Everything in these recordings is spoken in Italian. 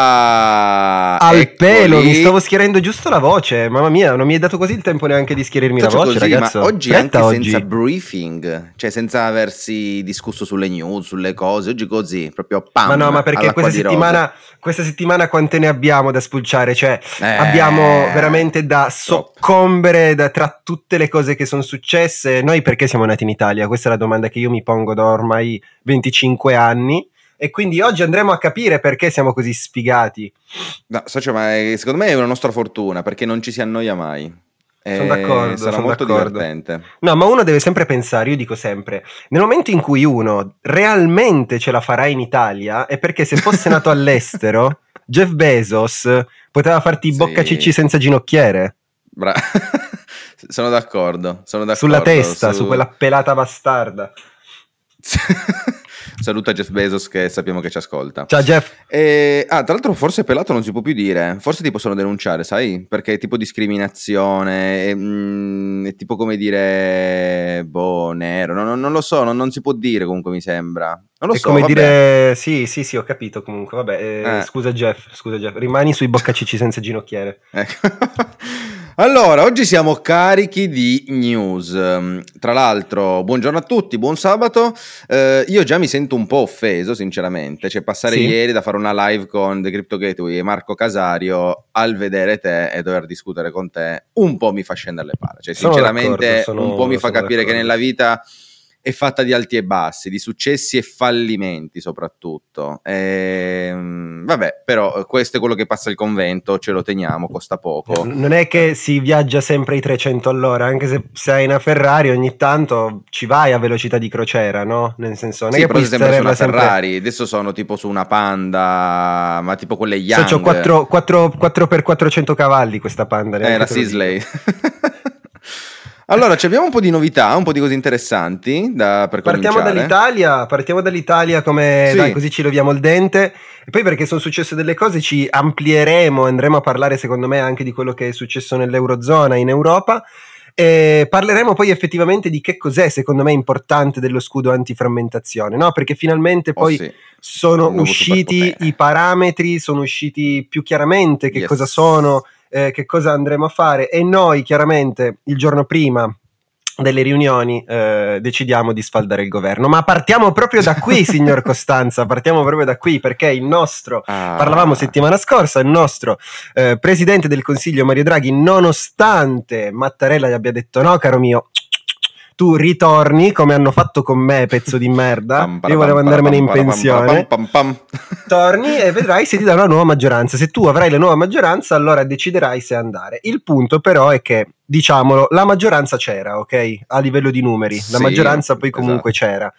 Ah, Al eccoli. pelo, mi stavo schierendo giusto la voce. Mamma mia, non mi hai dato così il tempo neanche di schierirmi Faccio la voce, così, ragazzo. ma oggi Fretta anche oggi. senza briefing, cioè senza aversi discusso sulle news, sulle cose, oggi così, proprio pam. Ma no, ma perché questa settimana, questa settimana quante ne abbiamo da spulciare? Cioè, Eh, abbiamo veramente da soccombere da- tra tutte le cose che sono successe. Noi perché siamo nati in Italia? Questa è la domanda che io mi pongo da ormai 25 anni. E quindi oggi andremo a capire perché siamo così sfigati. No, socio, ma è- secondo me è una nostra fortuna perché non ci si annoia mai. Sono Eh, d'accordo, Sarà sono molto d'accordo. divertente. No, ma uno deve sempre pensare, io dico sempre, nel momento in cui uno realmente ce la farà in Italia, è perché se fosse nato all'estero, Jeff Bezos poteva farti i Sì. boccacicci senza ginocchiere. Bra- sono d'accordo, sono d'accordo. Sulla testa, su... su- quella pelata bastarda. Saluta Jeff Bezos che sappiamo che ci ascolta. Ciao Jeff. E- ah, tra l'altro forse pelato non si può più dire, forse ti possono denunciare, sai? Perché è tipo discriminazione, è, mm, è tipo come dire, boh, nero, no, no, non lo so, non, non si può dire comunque mi sembra. Non lo è so, come vabbè. dire, sì, sì, sì, ho capito comunque, vabbè, eh, Eh. scusa Jeff, scusa Jeff, rimani sui boccacicci senza ginocchiere. Ecco. Allora, oggi siamo carichi di news. Tra l'altro, buongiorno a tutti, buon sabato. Eh, io già mi sento un po' offeso, sinceramente. Cioè, passare Sì? ieri da fare una live con The Crypto Gateway e Marco Casario al vedere te e dover discutere con te, un po' mi fa scendere le palle. Cioè, Sono sinceramente, d'accordo, sono- un po' mi fa sono capire che d'accordo. nella vita è fatta di alti e bassi, di successi e fallimenti soprattutto. Ehm, vabbè, però questo è quello che passa il convento, ce lo teniamo, costa poco. Non è che si viaggia sempre ai 300 all'ora, anche se sei una Ferrari ogni tanto ci vai a velocità di crociera, no? Nel senso, non è Sì, che però puoi sempre su una sempre... Ferrari, adesso sono tipo su una Panda, ma tipo quelle Young. So, c'ho 4, 4x400 cavalli questa panda. Eh, la. Sisley. allora, ci abbiamo un po' di novità, un po' di cose interessanti da, per Partiamo cominciare. dall'Italia, partiamo dall'Italia come Sì. dai, così ci leviamo il dente e poi perché sono successe delle cose ci amplieremo, andremo a parlare secondo me anche di quello che è successo nell'Eurozona, in Europa e parleremo poi effettivamente di che cos'è secondo me importante dello scudo antiframmentazione, no? Perché finalmente Oh, poi sì. sono usciti i parametri, sono usciti più chiaramente che Yes. cosa sono, eh, che cosa andremo a fare e noi chiaramente il giorno prima delle riunioni eh, decidiamo di sfaldare il governo. Ma partiamo proprio da qui, signor Costanza, partiamo proprio da qui perché il nostro, Ah. parlavamo settimana scorsa, il nostro eh, presidente del Consiglio Mario Draghi, nonostante Mattarella gli abbia detto no, caro mio, tu ritorni come hanno fatto con me, pezzo di merda, Pam, io volevo andarmene in pensione torni e vedrai se ti dà una nuova maggioranza. Se tu avrai la nuova maggioranza, allora deciderai se andare. Il punto, però, è che diciamolo, la maggioranza c'era, ok? A livello di numeri, la Sì, maggioranza poi comunque esatto. c'era.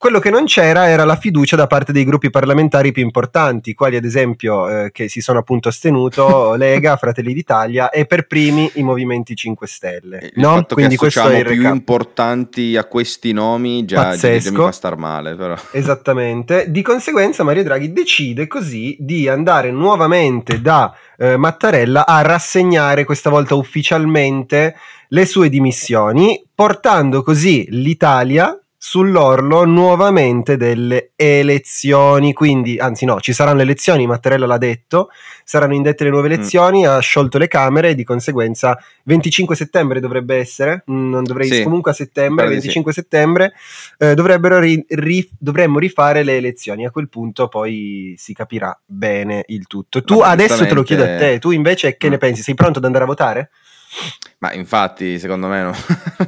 Quello che non c'era era la fiducia da parte dei gruppi parlamentari più importanti, quali ad esempio eh, che si sono appunto astenuto Lega, Fratelli d'Italia e per primi i Movimenti 5 Stelle. Il no? Quindi questo è il più recap. importanti a questi nomi già, già mi Pazzesco. fa star male, però. Esattamente, di conseguenza Mario Draghi decide così di andare nuovamente da eh, Mattarella a rassegnare questa volta ufficialmente le sue dimissioni, portando così l'Italia sull'orlo nuovamente delle elezioni. Quindi, anzi, no, ci saranno le elezioni. Mattarella l'ha detto, saranno indette le nuove Mm. elezioni. Ha sciolto le Camere e di conseguenza 25 settembre dovrebbe essere. mm, Non dovrei Sì, comunque a settembre, pare di sì. 25 settembre eh, dovrebbero ri- ri- dovremmo rifare le elezioni. A quel punto poi si capirà bene il tutto. Tu adesso te lo chiedo a te, tu invece che Mm. ne pensi? Sei pronto ad andare a votare? Ma infatti, secondo me no-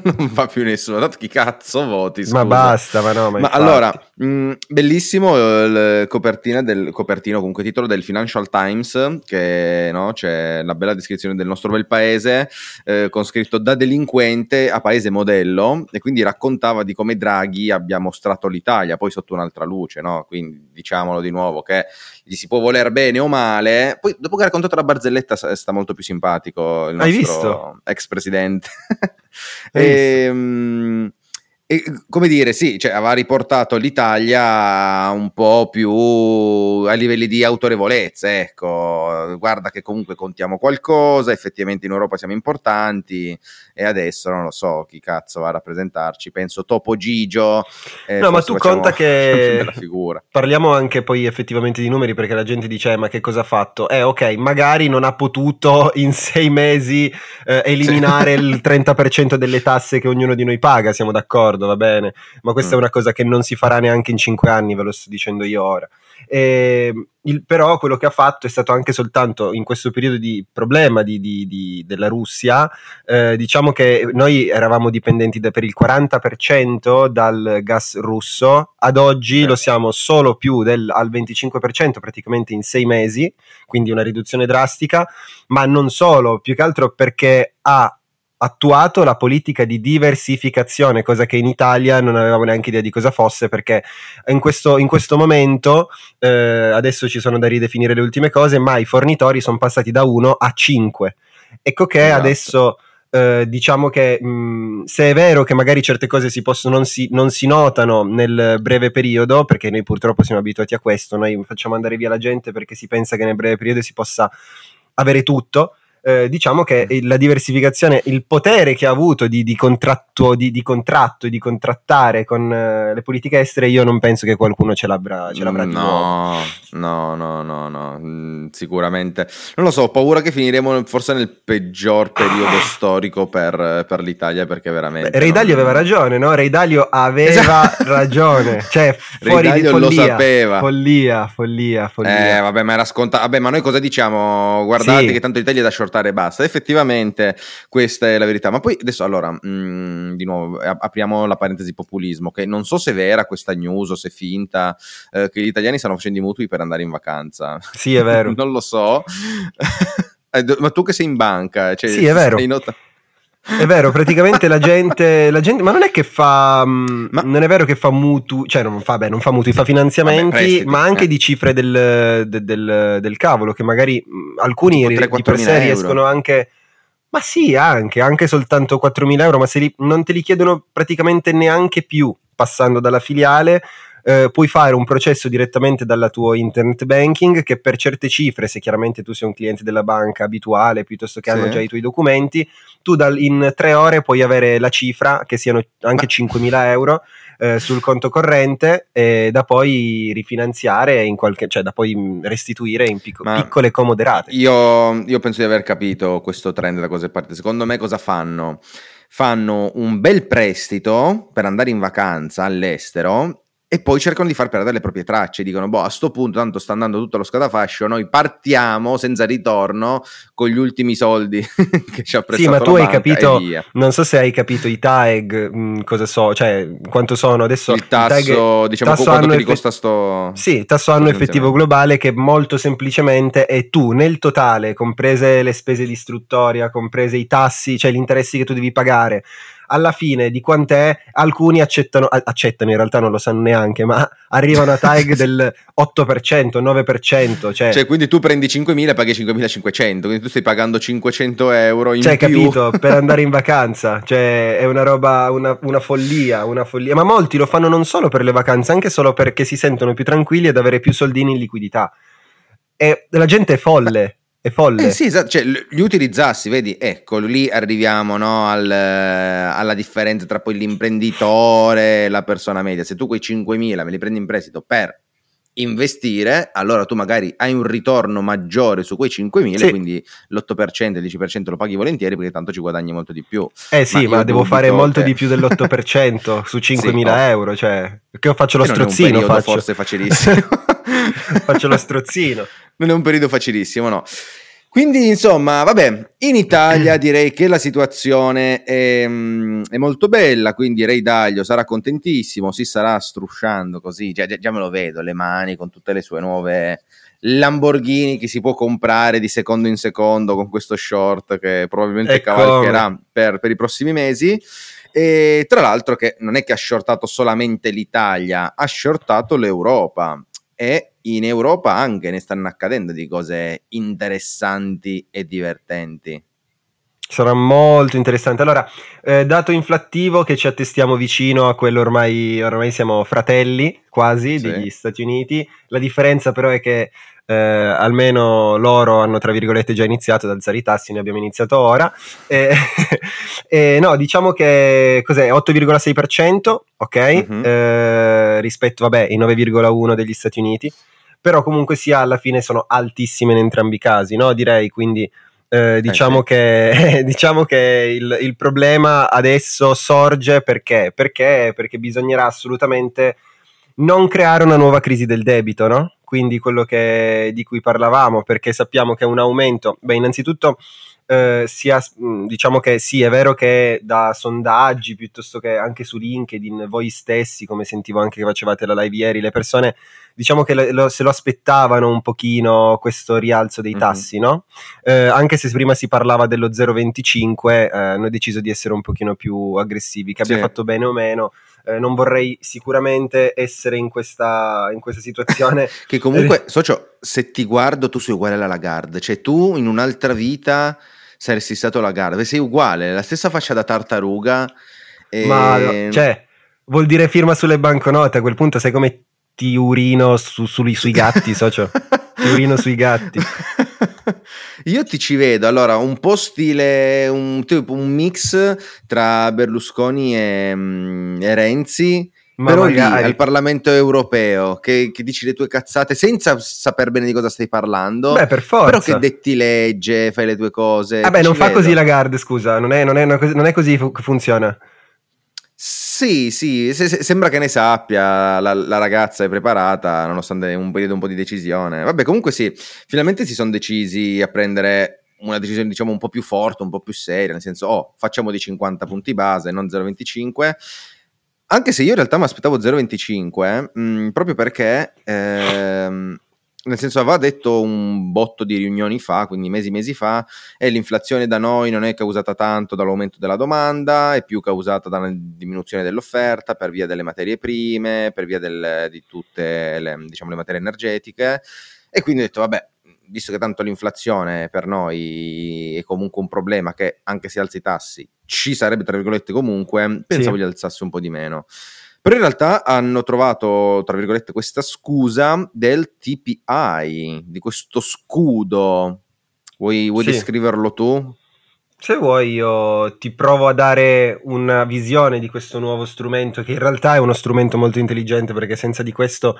non fa più nessuno. Tanto chi cazzo voti? Ma scusa? basta, ma no, ma, Ma allora, mh, bellissimo eh, il copertina del copertino, comunque titolo del Financial Times, che no, c'è la bella descrizione del nostro bel paese, eh, con scritto da delinquente a paese modello, e quindi raccontava di come Draghi abbia mostrato l'Italia, poi sotto un'altra luce, no? Quindi diciamolo di nuovo che gli si può voler bene o male. Poi dopo che ha raccontato la barzelletta sta molto più simpatico il nostro ex presidente. E, mm, e, come dire, sì, cioè, aveva riportato l'Italia un po' più a livelli di autorevolezza, ecco, guarda che comunque contiamo qualcosa, effettivamente in Europa siamo importanti e adesso non lo so chi cazzo va a rappresentarci, penso Topo Gigio. Eh, no, ma tu conta che parliamo anche poi effettivamente di numeri perché la gente dice eh, ma che cosa ha fatto? Eh ok, magari non ha potuto in sei mesi eh, eliminare sì. il 30% delle tasse che ognuno di noi paga, siamo d'accordo, va bene, ma questa mm. è una cosa che non si farà neanche in cinque anni, ve lo sto dicendo io ora. E, il, però quello che ha fatto è stato anche soltanto in questo periodo di problema di, di, di, della Russia, eh, diciamo che noi eravamo dipendenti da, per il 40% dal gas russo, ad oggi lo siamo solo più del, al 25% praticamente in sei mesi, quindi una riduzione drastica, ma non solo, più che altro perché ha attuato la politica di diversificazione, cosa che in Italia non avevamo neanche idea di cosa fosse, perché in questo, in questo momento, eh, adesso ci sono da ridefinire le ultime cose, ma i fornitori sono passati da 1 a 5. Ecco che esatto. adesso... Eh, diciamo che mh, se è vero che magari certe cose si possono, non, si, non si notano nel breve periodo, perché noi purtroppo siamo abituati a questo, noi facciamo andare via la gente perché si pensa che nel breve periodo si possa avere tutto, eh, diciamo che la diversificazione, il potere che ha avuto di, di contratto, di, di, contratto di contrattare con eh, le politiche estere, io non penso che qualcuno ce l'avrà, ce l'avrà di nuovo. No, no, no, no, mm, sicuramente. Non lo so, ho paura che finiremo forse nel peggior periodo storico per, per l'Italia, perché veramente... Beh, Ray Dalio aveva ragione, no? Ray Dalio aveva esatto. ragione. Cioè, fuori Ray Dalio lo sapeva. Follia, follia, follia. Eh, vabbè, ma era scontato. Vabbè, ma noi cosa diciamo? Guardate sì. che tanto l'Italia è da short portare e basta. Effettivamente questa è la verità. Ma poi adesso allora, mh, mm, di nuovo, apriamo la parentesi populismo, che non so se è vera questa news o se è finta, eh, che gli italiani stanno facendo i mutui per andare in vacanza. Sì, è vero. non lo so. Eh, ma tu che sei in banca, cioè, sì, è vero. Not- è vero, praticamente la gente, la gente, ma non è che fa, mm, ma, non è vero che fa mutu, cioè non fa, beh, non fa mutui, fa finanziamenti, vabbè, prestiti, ma anche eh. di cifre del, del, del, del, cavolo, che magari mm, alcuni di per sé riescono anche, ma sì, anche, anche soltanto 4.000 euro, ma se li, non te li chiedono praticamente neanche più passando dalla filiale, eh, puoi fare un processo direttamente dal tuo internet banking che per certe cifre, se chiaramente tu sei un cliente della banca abituale piuttosto che sì. hanno già i tuoi documenti, tu dal, in tre ore puoi avere la cifra, che siano anche Ma... 5.000 euro, eh, sul conto corrente e da poi rifinanziare in qualche, cioè da poi restituire in picco, piccole comode rate. Io, io penso di aver capito questo trend da cose parte. Secondo me cosa fanno? Fanno un bel prestito per andare in vacanza all'estero e poi cercano di far perdere le proprie tracce. Dicono, boh, a sto punto tanto sta andando tutto lo scatafascio, noi partiamo senza ritorno con gli ultimi soldi che ci ha prestato Sì, ma tu hai capito, non so se hai capito i tag, mh, mm, cosa so, cioè quanto sono adesso. Il tasso, tag, diciamo, tasso quanto ti eff- costa sto... Sì, tasso anno effettivo globale che molto semplicemente è tu nel totale, comprese le spese di istruttoria, comprese i tassi, cioè gli interessi che tu devi pagare, alla fine di quant'è alcuni accettano, accettano in realtà non lo sanno neanche, ma arrivano a tag del 8%, 9%. Cioè, cioè quindi tu prendi 5.000 e paghi 5.500, quindi tu stai pagando 500 euro in cioè, più. capito, per andare in vacanza, cioè è una roba, una, una follia, una follia. Ma molti lo fanno non solo per le vacanze, anche solo perché si sentono più tranquilli ad avere più soldini in liquidità. E la gente è folle. È folle. Eh sì, esatto, cioè, li utilizzassi, vedi, ecco, lì arriviamo no, al, alla differenza tra poi l'imprenditore e la persona media. Se tu quei 5.000 me li prendi in prestito per investire, allora tu magari hai un ritorno maggiore su quei 5.000, sì. quindi l'8%, il 10% lo paghi volentieri perché tanto ci guadagni molto di più. Eh sì, ma, ma devo fare molto che... di più dell'8% su 5.000 sì, no. euro, cioè, che io faccio lo strozzino. faccio. forse facilissimo. faccio lo strozzino non è un periodo facilissimo, no. Quindi, insomma, vabbè, in Italia direi che la situazione è, mm, è, molto bella, quindi Ray Daglio sarà contentissimo, si sarà strusciando così, già, già, me lo vedo, le mani con tutte le sue nuove Lamborghini che si può comprare di secondo in secondo con questo short che probabilmente ecco. cavalcherà per, per i prossimi mesi. E tra l'altro che non è che ha shortato solamente l'Italia, ha shortato l'Europa e in Europa anche ne stanno accadendo di cose interessanti e divertenti. sarà molto interessante. Allora, eh, dato inflattivo che ci attestiamo vicino a quello ormai, ormai siamo fratelli quasi sì. degli Stati Uniti. La differenza però è che eh, almeno loro hanno tra virgolette già iniziato ad alzare i tassi, noi abbiamo iniziato ora. E, e no, diciamo che cos'è 8,6%, ok? Uh-huh. Eh, rispetto, vabbè, i 9,1 degli Stati Uniti. Però comunque sia alla fine sono altissime in entrambi i casi, no? Direi quindi eh, diciamo, eh, che, diciamo, che, il, il, problema adesso sorge perché? perché? Perché bisognerà assolutamente non creare una nuova crisi del debito, no? Quindi quello che, di cui parlavamo, perché sappiamo che un aumento, beh, innanzitutto eh, sia, mm, diciamo che sì, è vero che da sondaggi piuttosto che anche su LinkedIn, voi stessi, come sentivo anche che facevate la live ieri, le persone diciamo che lo, se lo aspettavano un pochino questo rialzo dei mhm. tassi, mm-hmm. no? Eh, anche se prima si parlava dello 0,25, eh, hanno deciso di essere un pochino più aggressivi, che abbia sì. fatto bene o meno. Eh, non vorrei sicuramente essere in questa, in questa situazione. che comunque, socio, se ti guardo tu sei uguale alla Lagarde, cioè tu in un'altra vita saresti stato Lagarde, sei uguale, la stessa faccia da tartaruga. E... Ma, cioè, vuol dire firma sulle banconote, a quel punto sai come ti urino su, su, sui gatti, socio. ti urino sui gatti. Io ti ci vedo, allora, un po' stile, un, tipo, un mix tra Berlusconi e, mm, e Renzi, ma però magari... lì al Parlamento europeo che, che, dici le tue cazzate senza saper bene di cosa stai parlando. Beh, per forza. Però che detti legge, fai le tue cose. Vabbè, non fa vedo. così la Garde, scusa, non è, non è, non è così che funziona. Sì, sì, se, se, sembra che ne sappia, la, la, ragazza è preparata nonostante un periodo un po' di decisione. Vabbè, comunque sì, finalmente si sono decisi a prendere una decisione diciamo un po' più forte, un po' più seria, nel senso, oh, facciamo di 50 punti base, non 0,25. Anche se io in realtà mi aspettavo 0,25, mh, mm, proprio perché... Ehm, nel senso aveva detto un botto di riunioni fa, quindi mesi mesi fa, e l'inflazione da noi non è causata tanto dall'aumento della domanda, è più causata dalla diminuzione dell'offerta per via delle materie prime, per via del, di tutte le, diciamo, le materie energetiche. E quindi ho detto, vabbè, visto che tanto l'inflazione per noi è comunque un problema che anche se alzi i tassi ci sarebbe, tra virgolette, comunque, pensavo sì. gli alzasse un po' di meno. Però in realtà hanno trovato, tra virgolette, questa scusa del TPI, di questo scudo. Vuoi, vuoi sì. descriverlo tu? Se vuoi io ti provo a dare una visione di questo nuovo strumento, che in realtà è uno strumento molto intelligente perché senza di questo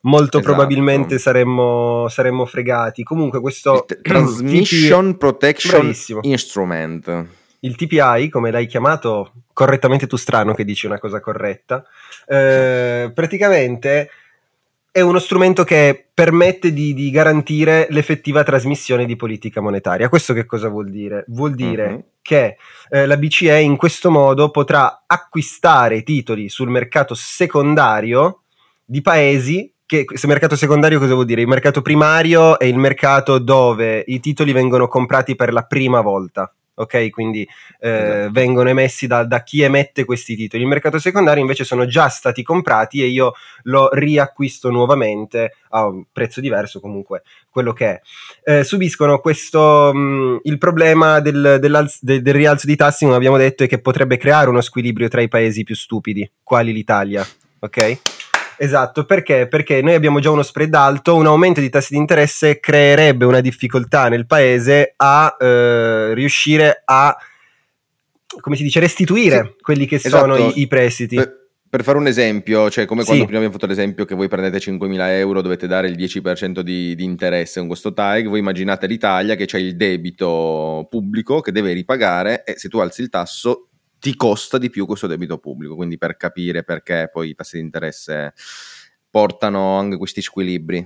molto esatto. probabilmente saremmo, saremmo, fregati. Comunque questo... T- Transmission TPI... Protection Bravissimo. Instrument il TPI, come l'hai chiamato, correttamente tu strano che dici una cosa corretta, eh, praticamente è uno strumento che permette di, di, garantire l'effettiva trasmissione di politica monetaria. Questo che cosa vuol dire? Vuol dire uh-huh. che eh, la BCE in questo modo potrà acquistare titoli sul mercato secondario di paesi che, se mercato secondario cosa vuol dire? Il mercato primario è il mercato dove i titoli vengono comprati per la prima volta ok? Quindi eh, esatto. vengono emessi da, da, chi emette questi titoli. Il mercato secondario invece sono già stati comprati e io lo riacquisto nuovamente a un prezzo diverso, comunque quello che è. Eh, subiscono questo, mh, mm, il problema del, del, del rialzo di tassi, come abbiamo detto, è che potrebbe creare uno squilibrio tra i paesi più stupidi, quali l'Italia, ok? Esatto, perché? Perché noi abbiamo già uno spread alto, un aumento di tassi di interesse creerebbe una difficoltà nel paese a eh, riuscire a, come si dice, restituire sì, quelli che esatto. sono i, i prestiti. Per, per, fare un esempio, cioè come quando sì. prima abbiamo fatto l'esempio che voi prendete 5.000 euro, dovete dare il 10% di, di interesse con questo TAG, voi immaginate l'Italia che c'è il debito pubblico che deve ripagare e se tu alzi il tasso ti costa di più questo debito pubblico, quindi per capire perché poi i tassi di interesse portano anche questi squilibri.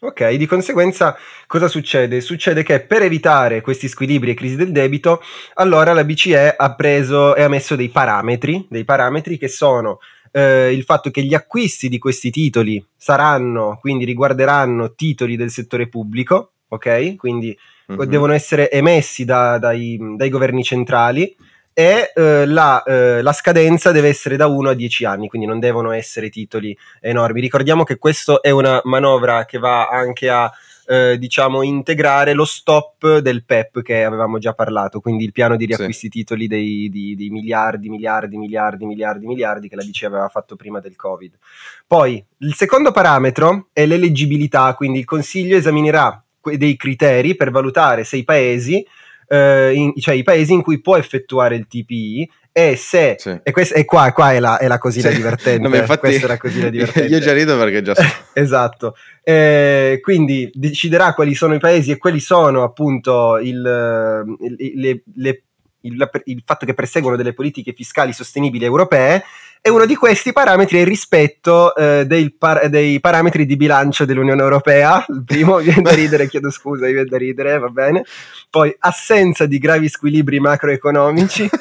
Ok, di conseguenza cosa succede? Succede che per evitare questi squilibri e crisi del debito, allora la BCE ha preso e ha messo dei parametri, dei parametri che sono eh, il fatto che gli acquisti di questi titoli saranno, quindi riguarderanno titoli del settore pubblico, ok? Quindi mm-hmm. devono essere emessi da, dai, dai governi centrali e eh, la, eh, la, scadenza deve essere da 1 a 10 anni, quindi non devono essere titoli enormi. Ricordiamo che questa è una manovra che va anche a eh, diciamo, integrare lo stop del PEP che avevamo già parlato, quindi il piano di riacquisti sì. titoli dei, di, di, miliardi, miliardi, miliardi, miliardi, miliardi che la BCE aveva fatto prima del Covid. Poi il secondo parametro è l'eleggibilità, quindi il Consiglio esaminerà dei criteri per valutare se i paesi, eh, in, cioè i paesi in cui può effettuare il TPI e se sì. e, quest- e qua, qua è, la, è la cosina sì. divertente no, infatti, questa è la cosina divertente io già rido perché già so. esatto eh, quindi deciderà quali sono i paesi e quali sono appunto il, il, le, le, il, il fatto che perseguono delle politiche fiscali sostenibili europee e uno di questi parametri è il rispetto eh, dei, par- dei, parametri di bilancio dell'Unione Europea. Il primo, viene da ridere, chiedo scusa, viene da ridere, va bene. Poi assenza di gravi squilibri macroeconomici.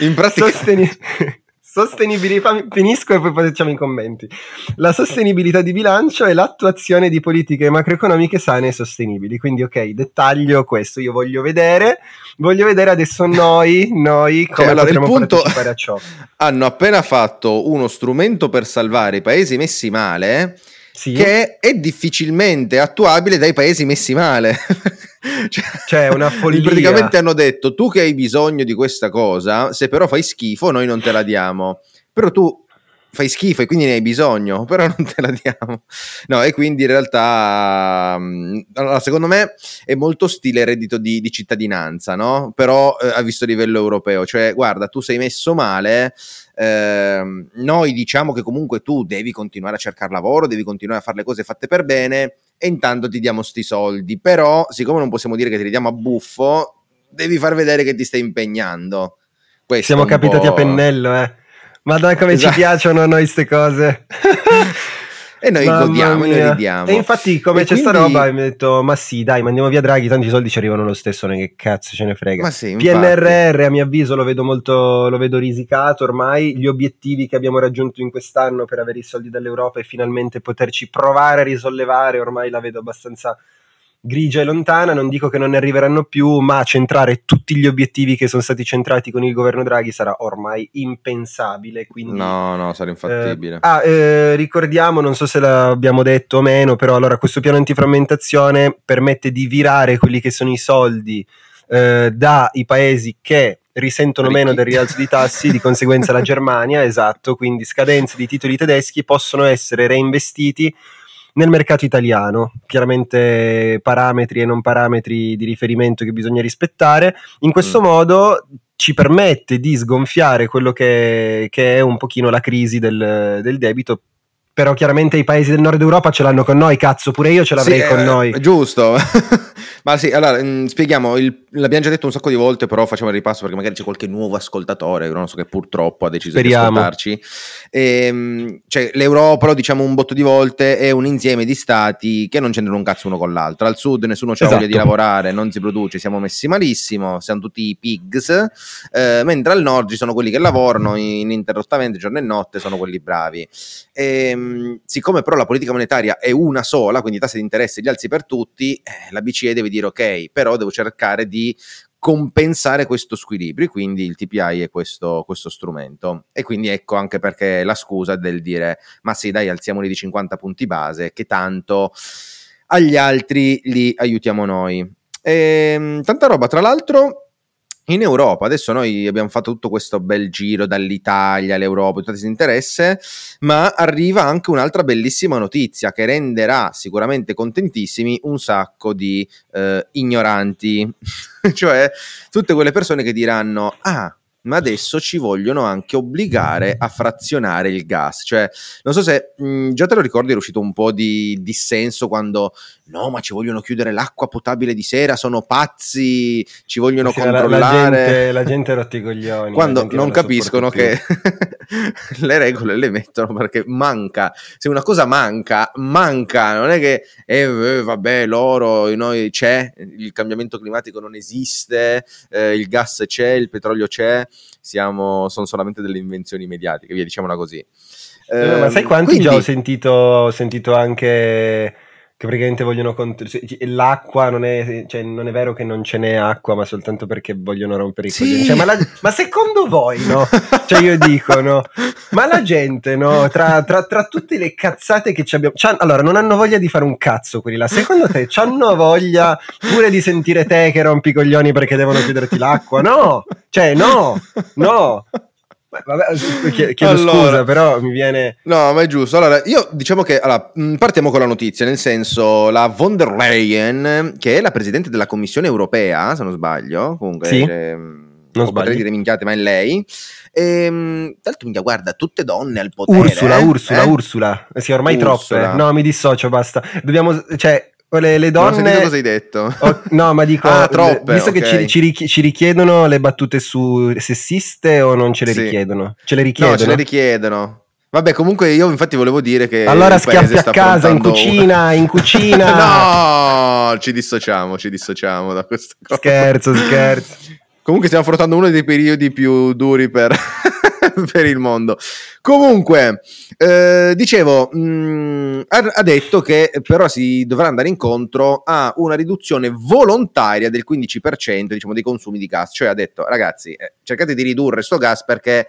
In pratica... Sosteni- sostenibilità, finisco e poi facciamo i commenti. La sostenibilità di bilancio è l'attuazione di politiche macroeconomiche sane e sostenibili. Quindi, ok, dettaglio questo, io voglio vedere, voglio vedere adesso noi, noi come cioè, allora, potremo punto, partecipare a ciò. Hanno appena fatto uno strumento per salvare i paesi messi male sì. che è difficilmente attuabile dai paesi messi male. cioè, cioè, una follia. Praticamente hanno detto tu che hai bisogno di questa cosa, se però fai schifo noi non te la diamo. Però tu fai schifo e quindi ne hai bisogno, però non te la diamo. No, e quindi in realtà, mm, allora, secondo me è molto stile reddito di, di cittadinanza, no? Però eh, a visto livello europeo, cioè guarda, tu sei messo male, eh, noi diciamo che comunque tu devi continuare a cercare lavoro, devi continuare a fare le cose fatte per bene e intanto ti diamo sti soldi, però siccome non possiamo dire che te li diamo a buffo, devi far vedere che ti stai impegnando. Questo Siamo capitati a pennello, eh. Madonna come esatto. ci piacciono a noi queste cose. e noi Mamma godiamo mia. e noi ridiamo. E infatti, come e c'è quindi... sta roba, mi ha detto: Ma sì, dai, mandiamo via Draghi, tanti soldi ci arrivano lo stesso, non che cazzo ce ne frega. Ma sì, PNRR, a mio avviso, lo vedo molto lo vedo risicato ormai. Gli obiettivi che abbiamo raggiunto in quest'anno per avere i soldi dall'Europa e finalmente poterci provare a risollevare, ormai la vedo abbastanza grigia e lontana, non dico che non ne arriveranno più, ma centrare tutti gli obiettivi che sono stati centrati con il governo Draghi sarà ormai impensabile. Quindi, no, no, sarà infattibile. Eh, ah, eh, ricordiamo, non so se l'abbiamo detto o meno, però allora questo piano antiframmentazione permette di virare quelli che sono i soldi eh, dai paesi che risentono Ricchi. meno del rialzo di tassi, di conseguenza la Germania, esatto, quindi scadenze di titoli tedeschi possono essere reinvestiti nel mercato italiano, chiaramente parametri e non parametri di riferimento che bisogna rispettare. In questo mm. modo ci permette di sgonfiare quello che, che, è un pochino la crisi del, del debito però chiaramente i paesi del nord Europa ce l'hanno con noi, cazzo, pure io ce l'avrei sì, con eh, noi. Giusto. Ma sì, allora mh, mm, spieghiamo, il, l'abbiamo già detto un sacco di volte, però facciamo il ripasso perché magari c'è qualche nuovo ascoltatore, non so che purtroppo ha deciso Speriamo. di ascoltarci. E, ehm, cioè, L'Europa, lo diciamo un botto di volte, è un insieme di stati che non c'entrano un cazzo uno con l'altro. Al sud nessuno ha esatto. voglia di lavorare, non si produce, siamo messi malissimo, siamo tutti pigs, eh, mentre al nord ci sono quelli che lavorano ininterrottamente giorno e notte, sono quelli bravi. E, ehm, siccome però la politica monetaria è una sola, quindi i tassi di interesse li alzi per tutti, eh, la BCE deve dire ok, però devo cercare di compensare questo squilibrio, quindi il TPI è questo, questo, strumento. E quindi ecco anche perché la scusa del dire ma sì dai alziamoli di 50 punti base, che tanto agli altri li aiutiamo noi. E, ehm, tanta roba, tra l'altro in Europa, adesso noi abbiamo fatto tutto questo bel giro dall'Italia all'Europa, tutto questo interesse, ma arriva anche un'altra bellissima notizia che renderà sicuramente contentissimi un sacco di eh, ignoranti, cioè tutte quelle persone che diranno, ah, ma adesso ci vogliono anche obbligare a frazionare il gas. Cioè, non so se mh, già te lo ricordi, era uscito un po' di dissenso quando no, ma ci vogliono chiudere l'acqua potabile di sera, sono pazzi, ci vogliono sì, controllare. La, la, gente, la gente rotti i coglioni. Quando non capiscono che le regole le mettono perché manca. Se una cosa manca, manca, non è che eh, eh, vabbè, l'oro, noi c'è, il cambiamento climatico non esiste, eh, il gas c'è, il petrolio c'è, siamo, sono solamente delle invenzioni mediatiche, via, diciamola così. Eh, ma sai ehm, quanti quindi... già ho sentito, ho sentito anche che praticamente vogliono cont- l'acqua non è, cioè, non è vero che non ce n'è acqua ma soltanto perché vogliono rompere i sì. coglioni. Cioè, ma, la, ma, secondo voi no? cioè io dico no? Ma la gente no? Tra, tra, tra tutte le cazzate che ci abbiamo allora non hanno voglia di fare un cazzo quelli là. Secondo te hanno voglia pure di sentire te che rompi i coglioni perché devono chiuderti l'acqua? No! Cioè no! No Vabbè, chiedo allora, scusa, però mi viene. No, ma è giusto. Allora, io diciamo che allora, mm, partiamo con la notizia, nel senso, la von der Leyen, che è la presidente della Commissione europea, se non sbaglio, comunque. Sì. Eh, non potrei dire minchiate, ma è lei. E, ehm, tra l'altro, guarda, tutte donne al potere. Ursula, eh? Ursula, eh? Ursula. Sì, ormai Ursula. troppe. No, mi dissocio, basta. Dobbiamo, cioè, le, le donne... Non ho cosa hai detto. Oh, no, ma dico, ah, troppe, visto okay. che ci, ci, ci, richiedono le battute su sessiste o non ce le sì. richiedono? Ce le richiedono? No, ce le richiedono. Vabbè, comunque io infatti volevo dire che... Allora schiaffi a casa, in cucina, in cucina. no, ci dissociamo, ci dissociamo da questo. Scherzo, scherzo. Comunque stiamo affrontando uno dei periodi più duri per, per il mondo. Comunque, eh, dicevo, mh, mm, ha, ha, detto che però si dovrà andare incontro a una riduzione volontaria del 15% diciamo, dei consumi di gas. Cioè ha detto, ragazzi, eh, cercate di ridurre sto gas perché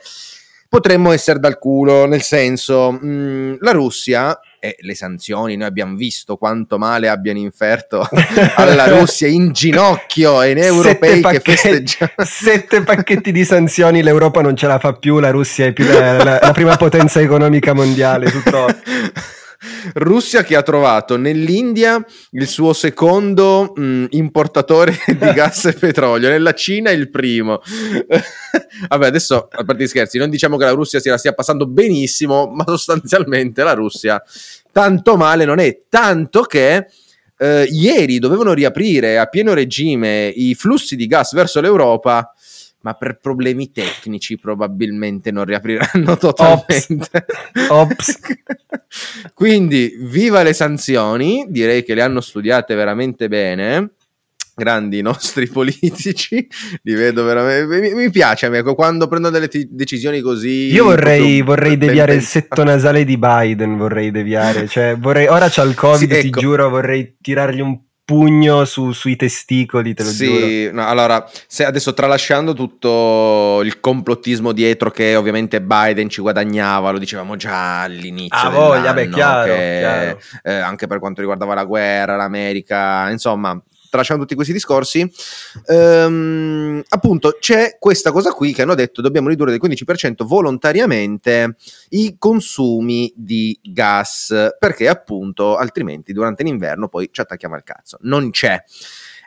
potremmo essere dal culo, nel senso, mh, mm, la Russia e le sanzioni, noi abbiamo visto quanto male abbiano inferto alla Russia in ginocchio e in europei pacchetti, che festeggiano. Sette pacchetti di sanzioni, l'Europa non ce la fa più, la Russia è più la, la, la prima potenza economica mondiale, tutto. Russia che ha trovato nell'India il suo secondo mh, importatore di gas e petrolio, nella Cina il primo. Vabbè, adesso a parte gli scherzi, non diciamo che la Russia si la stia passando benissimo, ma sostanzialmente la Russia tanto male non è, tanto che eh, ieri dovevano riaprire a pieno regime i flussi di gas verso l'Europa ma per problemi tecnici probabilmente non riapriranno totalmente. Ops. Ops. Quindi, viva le sanzioni, direi che le hanno studiate veramente bene. Grandi nostri politici, li vedo veramente. Mi, piace a me quando prendono delle t- decisioni così. Io vorrei, vorrei deviare il setto nasale di Biden. Vorrei deviare, cioè vorrei. Ora c'ha il Covid, sì, ecco. ti giuro, vorrei tirargli un pugno su, sui testicoli, te lo sì, giuro. No, allora, se adesso tralasciando tutto il complottismo dietro che ovviamente Biden ci guadagnava, lo dicevamo già all'inizio ah, voglia, beh, chiaro, che, chiaro. Eh, anche per quanto riguardava la guerra, l'America, insomma, tralasciando tutti questi discorsi, ehm, appunto c'è questa cosa qui che hanno detto dobbiamo ridurre del 15% volontariamente i consumi di gas, perché appunto altrimenti durante l'inverno poi ci attacchiamo al cazzo. Non c'è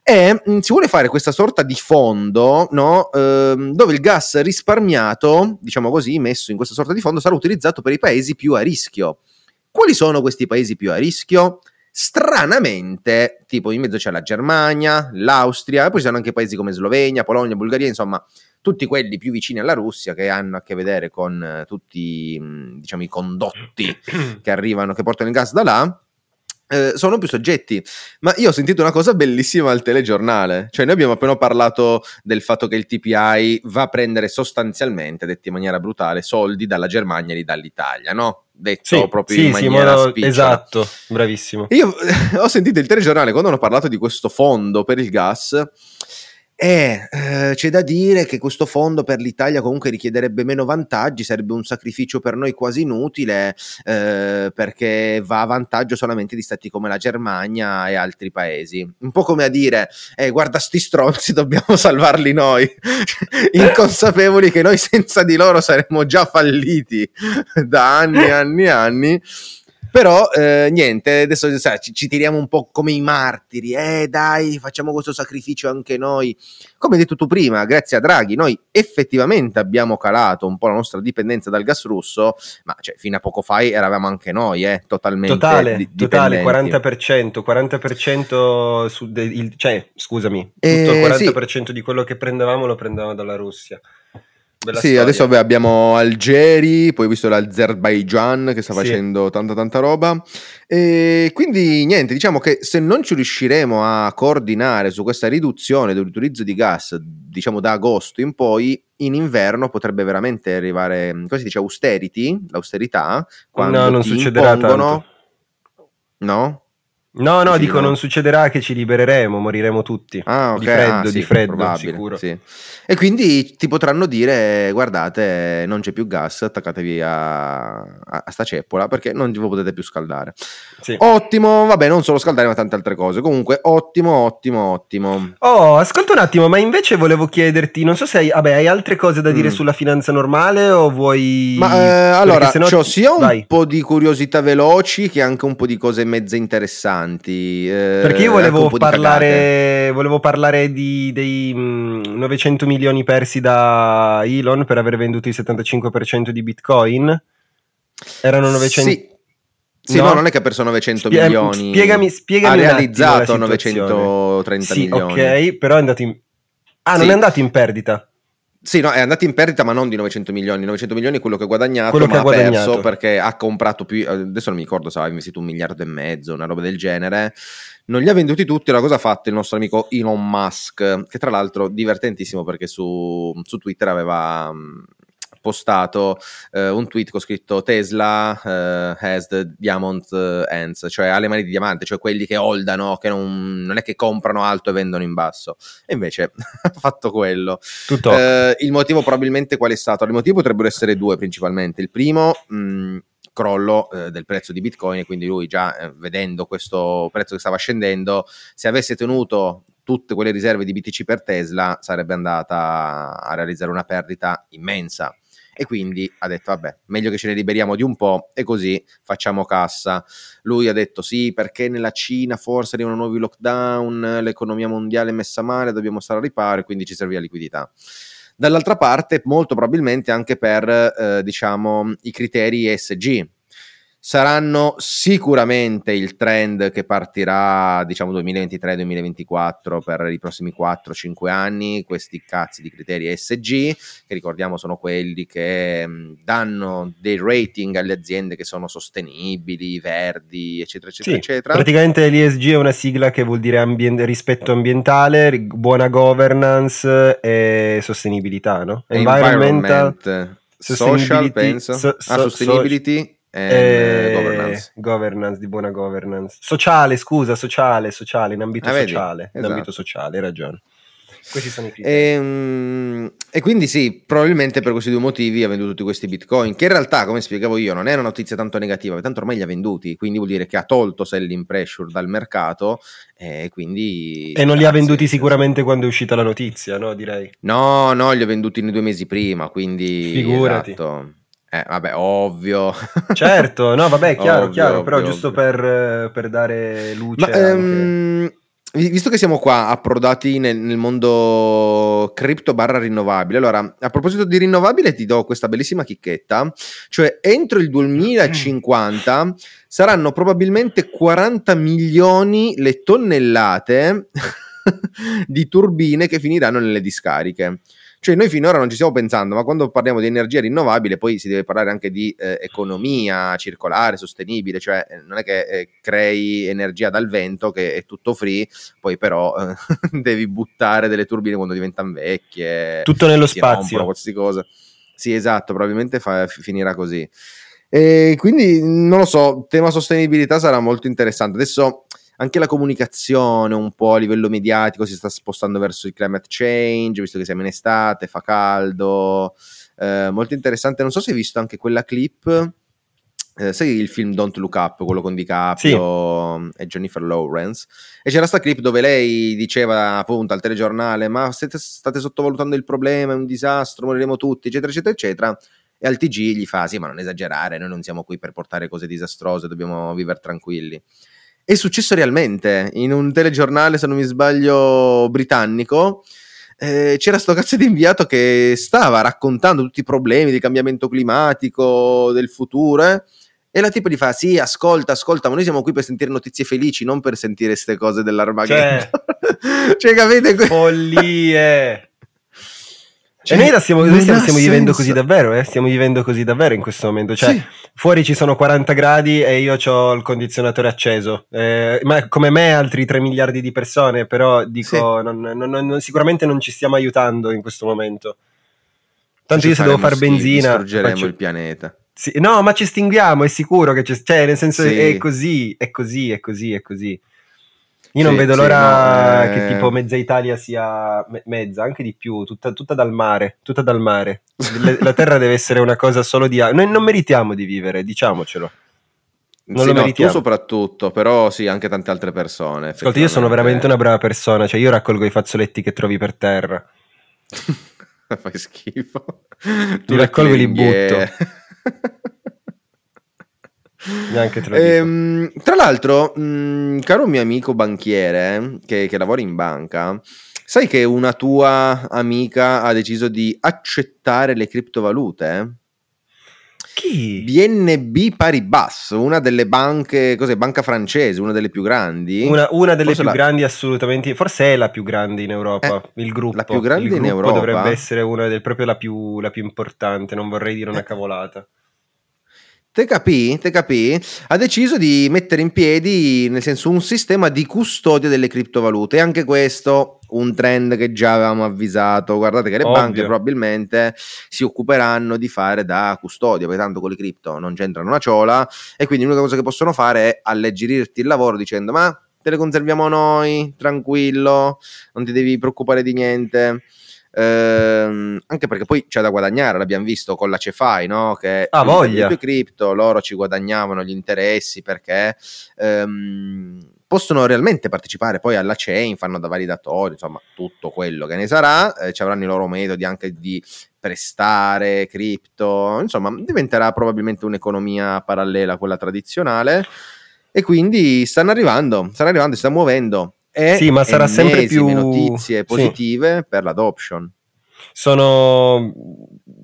e si vuole fare questa sorta di fondo no? ehm, dove il gas risparmiato, diciamo così, messo in questa sorta di fondo, sarà utilizzato per i paesi più a rischio. Quali sono questi paesi più a rischio? Stranamente, tipo in mezzo c'è la Germania, l'Austria, e poi ci sono anche paesi come Slovenia, Polonia, Bulgaria, insomma, tutti quelli più vicini alla Russia che hanno a che vedere con eh, tutti diciamo, i condotti che arrivano, che portano il gas da là. Eh, sono più soggetti, ma io ho sentito una cosa bellissima al telegiornale, cioè noi abbiamo appena parlato del fatto che il TPI va a prendere sostanzialmente, detto in maniera brutale, soldi dalla Germania e dall'Italia, no? detto sì, proprio sì, in maniera sì, modo, esatto, bravissimo. Io ho sentito il telegiornale quando hanno parlato di questo fondo per il gas e eh, c'è da dire che questo fondo per l'Italia comunque richiederebbe meno vantaggi, sarebbe un sacrificio per noi quasi inutile eh, perché va a vantaggio solamente di stati come la Germania e altri paesi. Un po' come a dire, eh, guarda sti stronzi, dobbiamo salvarli noi, inconsapevoli che noi senza di loro saremmo già falliti da anni e anni e anni. Però eh, niente, adesso sai, ci, ci, tiriamo un po' come i martiri, eh dai, facciamo questo sacrificio anche noi. Come hai detto tu prima, grazie a Draghi, noi effettivamente abbiamo calato un po' la nostra dipendenza dal gas russo, ma cioè, fino a poco fa eravamo anche noi, eh, totalmente Totale, di- totale 40%, 40% su de- il, cioè, scusami, tutto eh, il 40% sì. di quello che prendevamo lo prendevamo dalla Russia. Bella sì, storia. adesso vabbè, abbiamo Algeri, poi ho visto l'Azerbaijan che sta sì. facendo tanta tanta roba. E quindi niente, diciamo che se non ci riusciremo a coordinare su questa riduzione dell'utilizzo di gas, diciamo da agosto in poi, in inverno potrebbe veramente arrivare, come si dice, austerity, l'austerità, quando no, non succerà impongono... tanto. No? No, no, dico, non succederà che ci libereremo, moriremo tutti. Ah, ok. Di freddo, ah, sì, di freddo, probabile, sicuro. sì. E quindi ti potranno dire, guardate, non c'è più gas, attaccatevi a, a, a sta ceppola perché non vi potete più scaldare. Sì. Ottimo, vabbè, non solo scaldare ma tante altre cose. Comunque, ottimo, ottimo, ottimo. Oh, ascolta un attimo, ma invece volevo chiederti, non so se hai, vabbè, hai altre cose da dire Mm. sulla finanza normale o vuoi... Ma eh, allora, sennò- c'ho sia un Vai. po' di curiosità veloci che anche un po' di cose mezze interessanti. Eh, Perché io volevo cagate. parlare, volevo parlare di, dei mm, 900 milioni persi da Elon per aver venduto il 75% di Bitcoin. Erano 900... Sì. Sì, no? No? non è che ha perso 900 Spie- milioni. Spiegami, spiegami ha realizzato la situazione. 930 sì, milioni. ok, però è andato in... Ah, non Sì. è andato in perdita. Sì, no, è andato in perdita, ma non di 900 milioni. 900 milioni è quello che ha guadagnato, Quello che ma ha guadagnato. perso perché ha comprato più. Adesso non mi ricordo se aveva investito un miliardo e mezzo, una roba del genere. Non li ha venduti tutti. Allora, cosa ha fatto il nostro amico Elon Musk? Che tra l'altro divertentissimo perché su, su Twitter aveva mh, postato eh, un tweet con scritto Tesla eh, has the diamond eh, hands, cioè ha le mani di diamante, cioè quelli che holdano, che non, non è che comprano alto e vendono in basso. E invece ha fatto quello. Tutto. Eh, il motivo probabilmente qual è stato? I motivi potrebbero essere due principalmente. Il primo, mh, crollo eh, del prezzo di Bitcoin e quindi lui già eh, vedendo questo prezzo che stava scendendo, se avesse tenuto tutte quelle riserve di BTC per Tesla sarebbe andata a realizzare una perdita immensa. E quindi ha detto, vabbè, meglio che ce ne liberiamo di un po' e così facciamo cassa. Lui ha detto sì, perché nella Cina forse arrivano nuovi lockdown, l'economia mondiale è messa male, dobbiamo stare a riparo, quindi ci serve la liquidità. Dall'altra parte, molto probabilmente anche per, eh, diciamo, i criteri ESG. Saranno sicuramente il trend che partirà, diciamo, 2023-2024 per i prossimi 4-5 anni, questi cazzi di criteri ESG, che ricordiamo sono quelli che mh, danno dei rating alle aziende che sono sostenibili, verdi, eccetera, eccetera, Sì, eccetera. Praticamente l'ESG è una sigla che vuol dire ambien- rispetto ambientale, buona governance e sostenibilità, no? Environmental, Environment, social, penso. so- ah, so- sustainability and e governance. governance, di buona governance. Sociale, scusa, sociale, sociale, in ambito Ah, sociale, in Esatto. ambito sociale, hai ragione. Questi sono i criteri. E, mm, e quindi sì, probabilmente per questi due motivi ha venduto tutti questi bitcoin, che in realtà, come spiegavo io, non è una notizia tanto negativa, tanto ormai li ha venduti, quindi vuol dire che ha tolto selling pressure dal mercato e quindi... E non li ha venduti sicuramente quando è uscita la notizia, no? Direi. No, no, li ho venduti nei due mesi prima, quindi... Figurati. Esatto. Eh, vabbè, ovvio. Certo, no, vabbè, chiaro, Ovvio, chiaro, ovvio, però giusto ovvio. per, eh, per dare luce Ma anche. ehm, vi- visto che siamo qua approdati nel, nel mondo cripto barra rinnovabile, allora a proposito di rinnovabile ti do questa bellissima chicchetta, cioè entro il 2050 saranno probabilmente 40 milioni le tonnellate di turbine che finiranno nelle discariche. Cioè noi finora non ci stiamo pensando, ma quando parliamo di energia rinnovabile poi si deve parlare anche di eh, economia circolare, sostenibile, cioè eh, non è che eh, crei energia dal vento che è tutto free, poi però eh, devi buttare delle turbine quando diventano vecchie, Tutto nello spazio. qualsiasi cosa. Sì, esatto, probabilmente fa- finirà così. E quindi non lo so, tema sostenibilità sarà molto interessante. Adesso anche la comunicazione un po' a livello mediatico si sta spostando verso il climate change, visto che siamo in estate, fa caldo, eh, molto interessante. Non so se hai visto anche quella clip, eh, sai il film Don't Look Up, quello con DiCaprio e Jennifer Lawrence, e c'era sta clip dove lei diceva appunto al telegiornale, ma state, state sottovalutando il problema, è un disastro, moriremo tutti, eccetera, eccetera, eccetera. E al TG gli fa: Sì, ma non esagerare, noi non siamo qui per portare cose disastrose, dobbiamo vivere tranquilli. È successo realmente in un telegiornale, se non mi sbaglio, britannico. eh, c'era sto cazzo di inviato che stava raccontando tutti i problemi di cambiamento climatico, del futuro. eh, e la tipa gli fa: Sì, ascolta, ascolta, ma noi siamo qui per sentire notizie felici, non per sentire queste cose dell'Armageddon. Cioè, capite? Follie! Cioè, e noi la stiamo, noi stiamo, stiamo vivendo così davvero, eh? Stiamo vivendo così davvero in questo momento. Cioè, Sì. fuori ci sono 40 gradi e io ho il condizionatore acceso. Eh, ma come me altri 3 miliardi di persone, però dico, non- non- non- non- sicuramente non ci stiamo aiutando in questo momento. Tanto Ci io se devo fare benzina... distruggeremo faccio- il pianeta. Sì, no, ma ci estinguiamo, è sicuro che c'è, cioè, nel senso Sì. è così, è così, è così, è così. Io non Sì, vedo sì, l'ora no, che eh. tipo mezza Italia sia me- mezza, anche di più, tutta, tutta dal mare, tutta dal mare. Le- La terra deve essere una cosa solo di... Noi non meritiamo di vivere, diciamocelo. Non Sì, lo no, tu soprattutto, però sì, anche tante altre persone. Ascolta, io sono veramente una brava persona, cioè io raccolgo i fazzoletti che trovi per terra. Fai schifo. Li raccolgo e li butto. Neanche te lo. Ehm, tra l'altro, mh, caro mio amico banchiere che, che lavora in banca, sai che una tua amica ha deciso di accettare le criptovalute? Chi? BNB Paribas, una delle banche, cos'è, banca francese, una delle più grandi. Una, una delle Forse più la- grandi assolutamente, forse è la più grande in Europa, il gruppo. la più grande in Europa? dovrebbe essere una del, proprio la più, la più importante, non vorrei dire una cavolata. Te capì? Te capì? Ha deciso di mettere in piedi, nel senso, un sistema di custodia delle criptovalute. E anche questo un trend che già avevamo avvisato. Guardate che le Ovvio. banche probabilmente si occuperanno di fare da custodia, perché tanto con le cripto non c'entrano una ciola. E quindi l'unica cosa che possono fare è alleggerirti il lavoro dicendo: Ma te le conserviamo noi, tranquillo, non ti devi preoccupare di niente. Ehm, anche perché poi c'è da guadagnare, l'abbiamo visto con la Cefai, no? Che Ah, voglia. tue cripto, loro ci guadagnavano gli interessi perché ehm, possono realmente partecipare poi alla chain, fanno da validatori, insomma, tutto quello che ne sarà, eh, ci avranno i loro metodi anche di prestare cripto, insomma, diventerà probabilmente un'economia parallela a quella tradizionale e quindi stanno arrivando, stanno arrivando, si sta muovendo. E Sì, ma sarà sempre più- notizie sì. positive per l'adoption. Sono,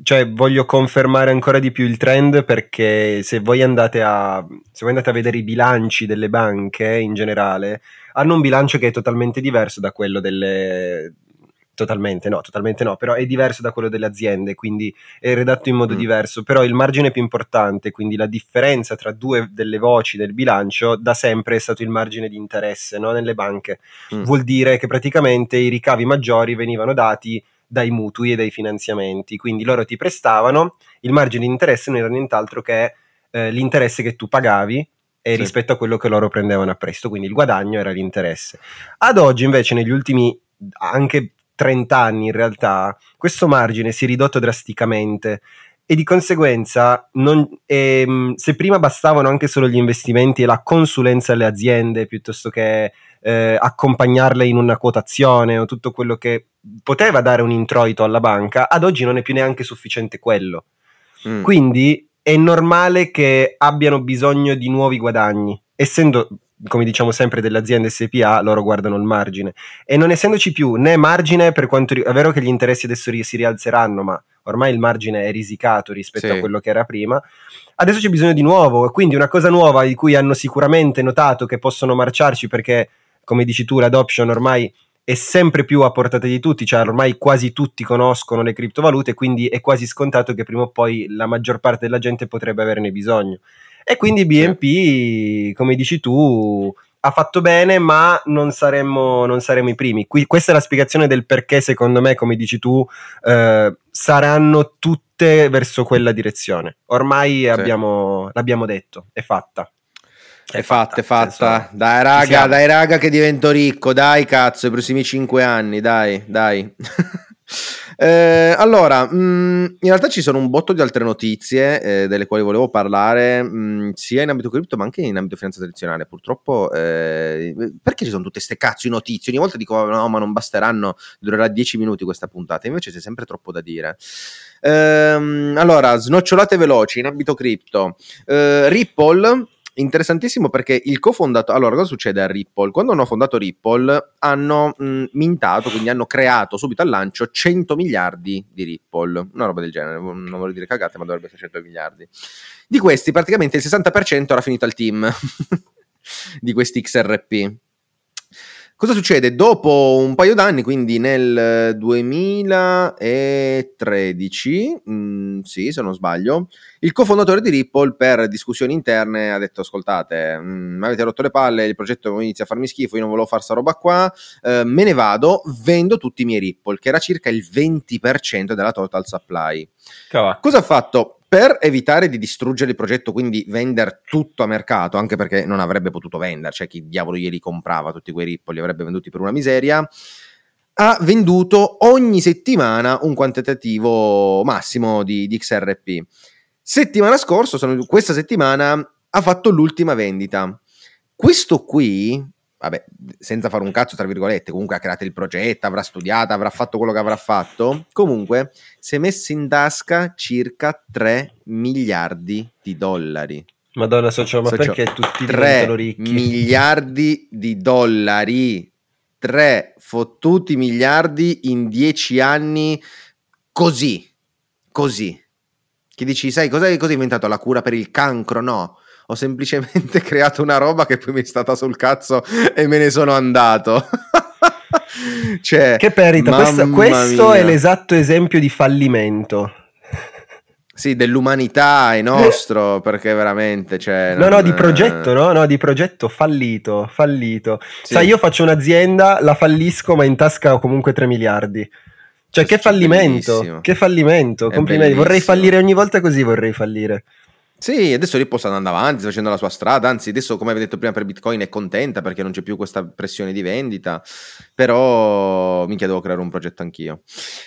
cioè, voglio confermare ancora di più il trend perché se voi andate a, se voi andate a vedere i bilanci delle banche in generale, hanno un bilancio che è totalmente diverso da quello delle, totalmente no, totalmente no, però è diverso da quello delle aziende, quindi è redatto in modo Mm. diverso, però il margine più importante, quindi la differenza tra due delle voci del bilancio da sempre è stato il margine di interesse no, nelle banche. Mm. Vuol dire che praticamente i ricavi maggiori venivano dati dai mutui e dai finanziamenti, quindi loro ti prestavano, il margine di interesse non era nient'altro che eh, l'interesse che tu pagavi e Sì. rispetto a quello che loro prendevano a prestito, quindi il guadagno era l'interesse. Ad oggi invece negli ultimi anche 30 anni in realtà questo margine si è ridotto drasticamente e di conseguenza non- ehm, se prima bastavano anche solo gli investimenti e la consulenza alle aziende piuttosto che eh, accompagnarle in una quotazione o tutto quello che poteva dare un introito alla banca, ad oggi non è più neanche sufficiente quello. Mm. Quindi è normale che abbiano bisogno di nuovi guadagni, essendo, come diciamo sempre, delle aziende SPA, loro guardano il margine. E non essendoci più né margine per quanto è vero che gli interessi adesso si rialzeranno, ma ormai il margine è risicato rispetto Sì. a quello che era prima. Adesso c'è bisogno di nuovo, quindi una cosa nuova di cui hanno sicuramente notato che possono marciarci perché, come dici tu, l'adoption ormai è sempre più a portata di tutti, cioè ormai quasi tutti conoscono le criptovalute, quindi è quasi scontato che prima o poi la maggior parte della gente potrebbe averne bisogno. E quindi BNP, come dici tu, ha fatto bene, ma non saremmo, non saremmo i primi. Qui- questa è la spiegazione del perché, secondo me, come dici tu, eh, saranno tutte verso quella direzione. Ormai abbiamo- l'abbiamo detto, è fatta. È fatta, è fatta. senso, Dai, raga, dai, raga, che divento ricco. Dai, cazzo, i prossimi cinque anni, dai, dai. Eh, allora, mh, in realtà ci sono un botto di altre notizie eh, delle quali volevo parlare, mh, sia in ambito cripto ma anche in ambito finanza tradizionale. Purtroppo, eh, perché ci sono tutte ste cazzo di notizie? Ogni volta dico, no, ma non basteranno, durerà dieci minuti questa puntata. Invece c'è sempre troppo da dire. Ehm, allora, snocciolate veloci in ambito cripto. Eh, Ripple interessantissimo perché il cofondatore allora cosa succede a Ripple? Quando hanno fondato Ripple hanno mh, mintato quindi hanno creato subito al lancio 100 miliardi di Ripple una roba del genere non voglio dire cagate ma dovrebbe essere 100 miliardi. Di questi praticamente il 60% era finito al team di questi XRP Cosa succede? Dopo un paio d'anni, quindi nel 2013, mh, sì, se non sbaglio, il cofondatore di Ripple per discussioni interne ha detto ascoltate, mh, mi avete rotto le palle, il progetto inizia a farmi schifo, io non volevo fare sta roba qua, eh, me ne vado, vendo tutti i miei Ripple, che era circa il 20% della total supply. Cavacco. Cosa ha fatto? Per evitare di distruggere il progetto, quindi vendere tutto a mercato, anche perché non avrebbe potuto vendere, cioè chi diavolo glieli comprava tutti quei rippo, li avrebbe venduti per una miseria, ha venduto ogni settimana un quantitativo massimo di, di XRP. Settimana scorsa, questa settimana, ha fatto l'ultima vendita. Questo qui vabbè, senza fare un cazzo, tra virgolette, comunque ha creato il progetto, avrà studiato, avrà fatto quello che avrà fatto, comunque si è messo in tasca circa 3 miliardi di dollari. Madonna socio, ma socio, perché tutti 3 ricchi? miliardi di dollari, 3 fottuti miliardi in 10 anni così, così. Che dici, sai, cosa hai inventato? La cura per il cancro? No ho semplicemente creato una roba che poi mi è stata sul cazzo e me ne sono andato. cioè, che perita, questo, questo è l'esatto esempio di fallimento. Sì, dell'umanità è nostro, perché veramente, cioè, No, no, di progetto, no? No, di progetto fallito, fallito. Sì. Sai, io faccio un'azienda, la fallisco, ma in tasca ho comunque 3 miliardi. Cioè, che fallimento, che fallimento, complimenti. Vorrei fallire ogni volta così, vorrei fallire. Sì, adesso Ripple sta andando avanti, facendo la sua strada, anzi adesso come avete detto prima per Bitcoin è contenta perché non c'è più questa pressione di vendita, però minchia devo creare un progetto anch'io.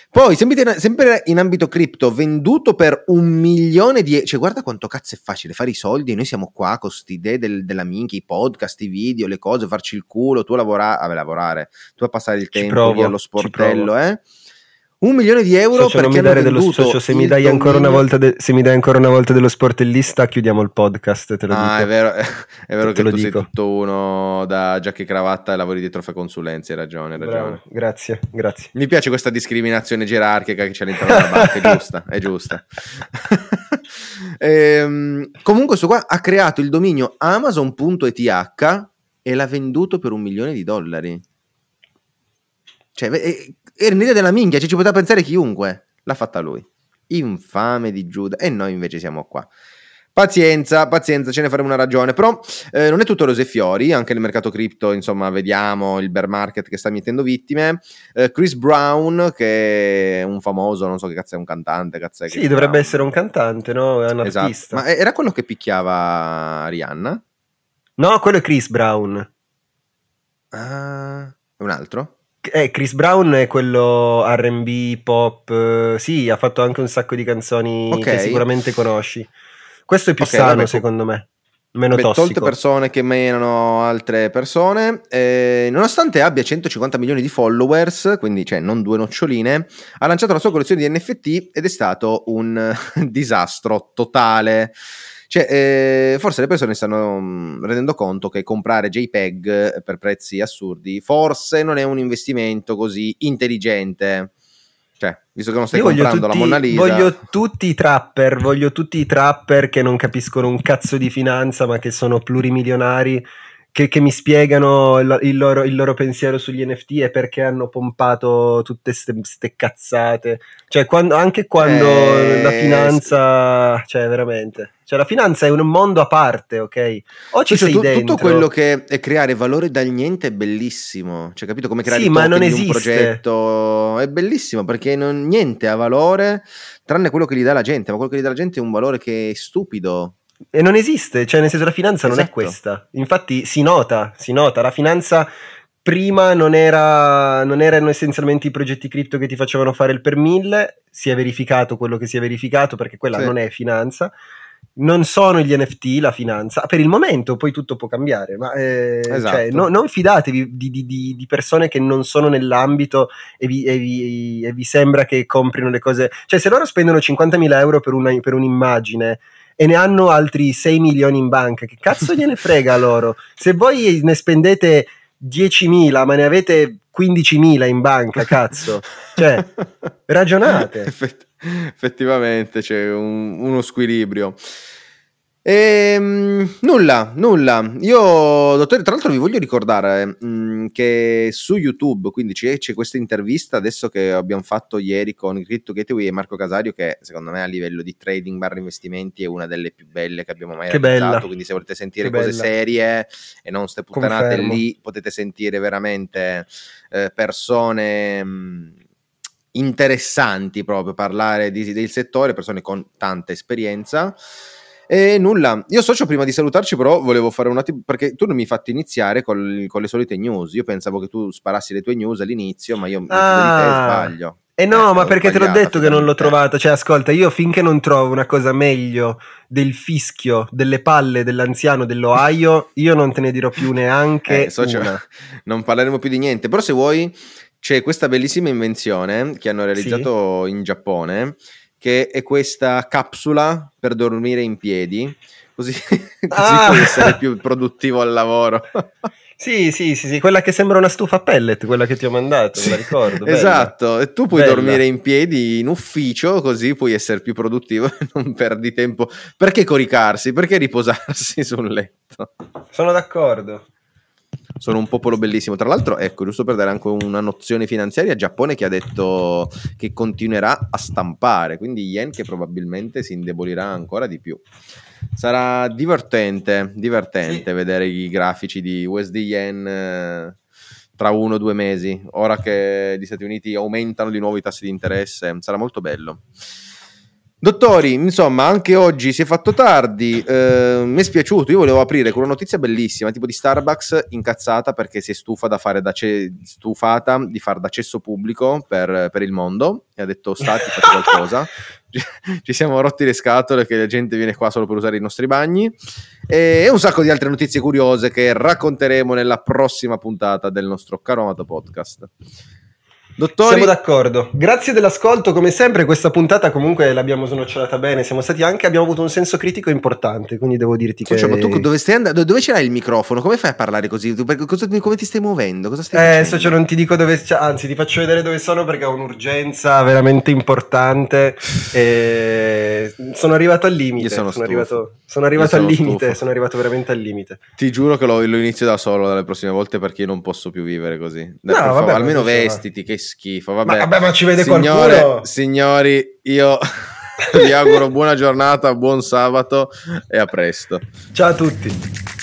Poi, sempre, in ambito cripto, venduto per un milione di... cioè guarda quanto cazzo è facile fare i soldi, noi siamo qua con queste idee del, della minchia, i podcast, i video, le cose, farci il culo, tu lavorare, vabbè lavorare, tu a passare il tempo provo, allo sportello, eh? Un milione di euro socio, perché mi dello, socio, se, mi dai ancora una volta de, se mi dai ancora una volta dello sportellista chiudiamo il podcast te lo ah, dico. è vero, è vero che tu dico. sei tutto uno da giacca e cravatta e lavori dietro fa consulenze hai ragione, hai ragione. Bravo, grazie, grazie mi piace questa discriminazione gerarchica che c'è all'interno della banca è giusta, è giusta ehm, comunque questo qua ha creato il dominio amazon.eth e l'ha venduto per un milione di dollari cioè, era un'idea della minchia, cioè, ci poteva pensare chiunque. L'ha fatta lui. Infame di Giuda. E noi invece siamo qua. Pazienza, pazienza, ce ne faremo una ragione. Però eh, non è tutto rose e fiori, anche nel mercato cripto, insomma, vediamo il bear market che sta mettendo vittime. Eh, Chris Brown, che è un famoso, non so che cazzo è un cantante, cazzo è Sì, dovrebbe Brown. essere un cantante, no? È un esatto. artista. Ma era quello che picchiava Rihanna? No, quello è Chris Brown. Ah, è un altro? Eh, Chris Brown è quello RB, pop, eh, sì, ha fatto anche un sacco di canzoni okay. che sicuramente conosci. Questo è più okay, sano, vabbè, secondo me. Meno Beh, tossico. Tolte persone che menano altre persone, eh, nonostante abbia 150 milioni di followers, quindi cioè non due noccioline, ha lanciato la sua collezione di NFT ed è stato un disastro totale. Cioè, eh, forse le persone stanno mm, rendendo conto che comprare JPEG per prezzi assurdi forse non è un investimento così intelligente. Cioè, visto che non stai Io comprando tutti, la Mona Lisa. Voglio tutti i trapper, voglio tutti i trapper che non capiscono un cazzo di finanza, ma che sono plurimilionari che, che, mi spiegano il, il, loro, il, loro, pensiero sugli NFT e perché hanno pompato tutte queste cazzate. Cioè, quando, anche quando eh, la finanza, cioè, veramente. Cioè, la finanza è un mondo a parte, ok? O ci cioè, sei tu, dentro. Tutto quello che è creare valore dal niente è bellissimo. Cioè, capito come creare sì, ma non esiste. un progetto? È bellissimo perché non, niente ha valore tranne quello che gli dà la gente. Ma quello che gli dà la gente è un valore che è stupido. E non esiste, cioè nel senso la finanza esatto. non è esatto. questa. Infatti si nota, si nota, la finanza prima non, era, non erano essenzialmente i progetti cripto che ti facevano fare il per mille, si è verificato quello che si è verificato perché quella sì. non è finanza. Non sono gli NFT la finanza, per il momento poi tutto può cambiare, ma eh, cioè, esatto. cioè, no, non fidatevi di, di, di, di, persone che non sono nell'ambito e vi, e, vi, e vi, sembra che comprino le cose. Cioè se loro spendono 50.000 euro per, una, per un'immagine e ne hanno altri 6 milioni in banca. Che cazzo gliene frega loro? Se voi ne spendete 10.000 ma ne avete 15.000 in banca, cazzo. Cioè, ragionate. Effett- effettivamente c'è un, uno squilibrio. Ehm, nulla, nulla. Io, dottore, tra l'altro vi voglio ricordare mh, mm, che su YouTube, quindi c'è, c'è, questa intervista adesso che abbiamo fatto ieri con Crypto Gateway e Marco Casario, che secondo me a livello di trading barra investimenti è una delle più belle che abbiamo mai che realizzato. Bella. Quindi se volete sentire che cose bella. serie e non ste puttanate Confermo. lì, potete sentire veramente eh, persone... Mh, mm, interessanti proprio parlare di, del settore, persone con tanta esperienza. E nulla, io socio prima di salutarci però volevo fare un attimo, perché tu non mi hai fatto iniziare col, con le solite news, io pensavo che tu sparassi le tue news all'inizio, ma io ah. sbaglio. Eh no, eh, ma perché te l'ho detto che non l'ho trovato. Cioè, ascolta, io finché non trovo una cosa meglio del fischio, delle palle dell'anziano dell'Ohio, io non te ne dirò più neanche eh, socio. Non parleremo più di niente. Però se vuoi, c'è questa bellissima invenzione che hanno realizzato sì. in Giappone, che è questa capsula per dormire in piedi, così, così ah. puoi essere più produttivo al lavoro. Sì, sì, sì, sì, quella che sembra una stufa pellet, quella che ti ho mandato, me la ricordo. esatto, e tu puoi Bella. dormire in piedi in ufficio, così puoi essere più produttivo e non perdi tempo. Perché coricarsi? Perché riposarsi sul letto? Sono d'accordo. Sono un popolo bellissimo. Tra l'altro, ecco, giusto per dare anche una nozione finanziaria, Giappone che ha detto che continuerà a stampare, quindi yen che probabilmente si indebolirà ancora di più. Sarà divertente, divertente sì. vedere i grafici di USD Yen eh, tra uno o due mesi, ora che gli Stati Uniti aumentano di nuovo i tassi di interesse, sarà molto bello. Dottori, insomma, anche oggi si è fatto tardi, eh, mi è spiaciuto, io volevo aprire con una notizia bellissima, tipo di Starbucks incazzata perché si è stufa da fare da ce- stufata di fare d'accesso pubblico per, per il mondo e ha detto stati, fate qualcosa. Ci siamo rotti le scatole che la gente viene qua solo per usare i nostri bagni e un sacco di altre notizie curiose che racconteremo nella prossima puntata del nostro caro amato podcast. Dottori... Siamo d'accordo. Grazie dell'ascolto, come sempre questa puntata comunque l'abbiamo snocciolata bene, siamo stati anche, abbiamo avuto un senso critico importante, quindi devo dirti Socio, che... ma tu dove stai andando? Dove ce l'hai il microfono? Come fai a parlare così? Cosa, come ti stai muovendo? Cosa stai eh, facendo? Socio, non ti dico dove... Anzi, ti faccio vedere dove sono perché ho un'urgenza veramente importante e sono arrivato al limite. Io sono, sono arrivato, sono arrivato al limite, stufo. sono arrivato veramente al limite. Ti giuro che lo, lo, inizio da solo dalle prossime volte perché io non posso più vivere così. No, vabbè, almeno vestiti, che schifo. Vabbè. Ma vabbè, ma ci vede Signore, qualcuno. Signori, io vi auguro buona giornata, buon sabato e a presto. Ciao a tutti.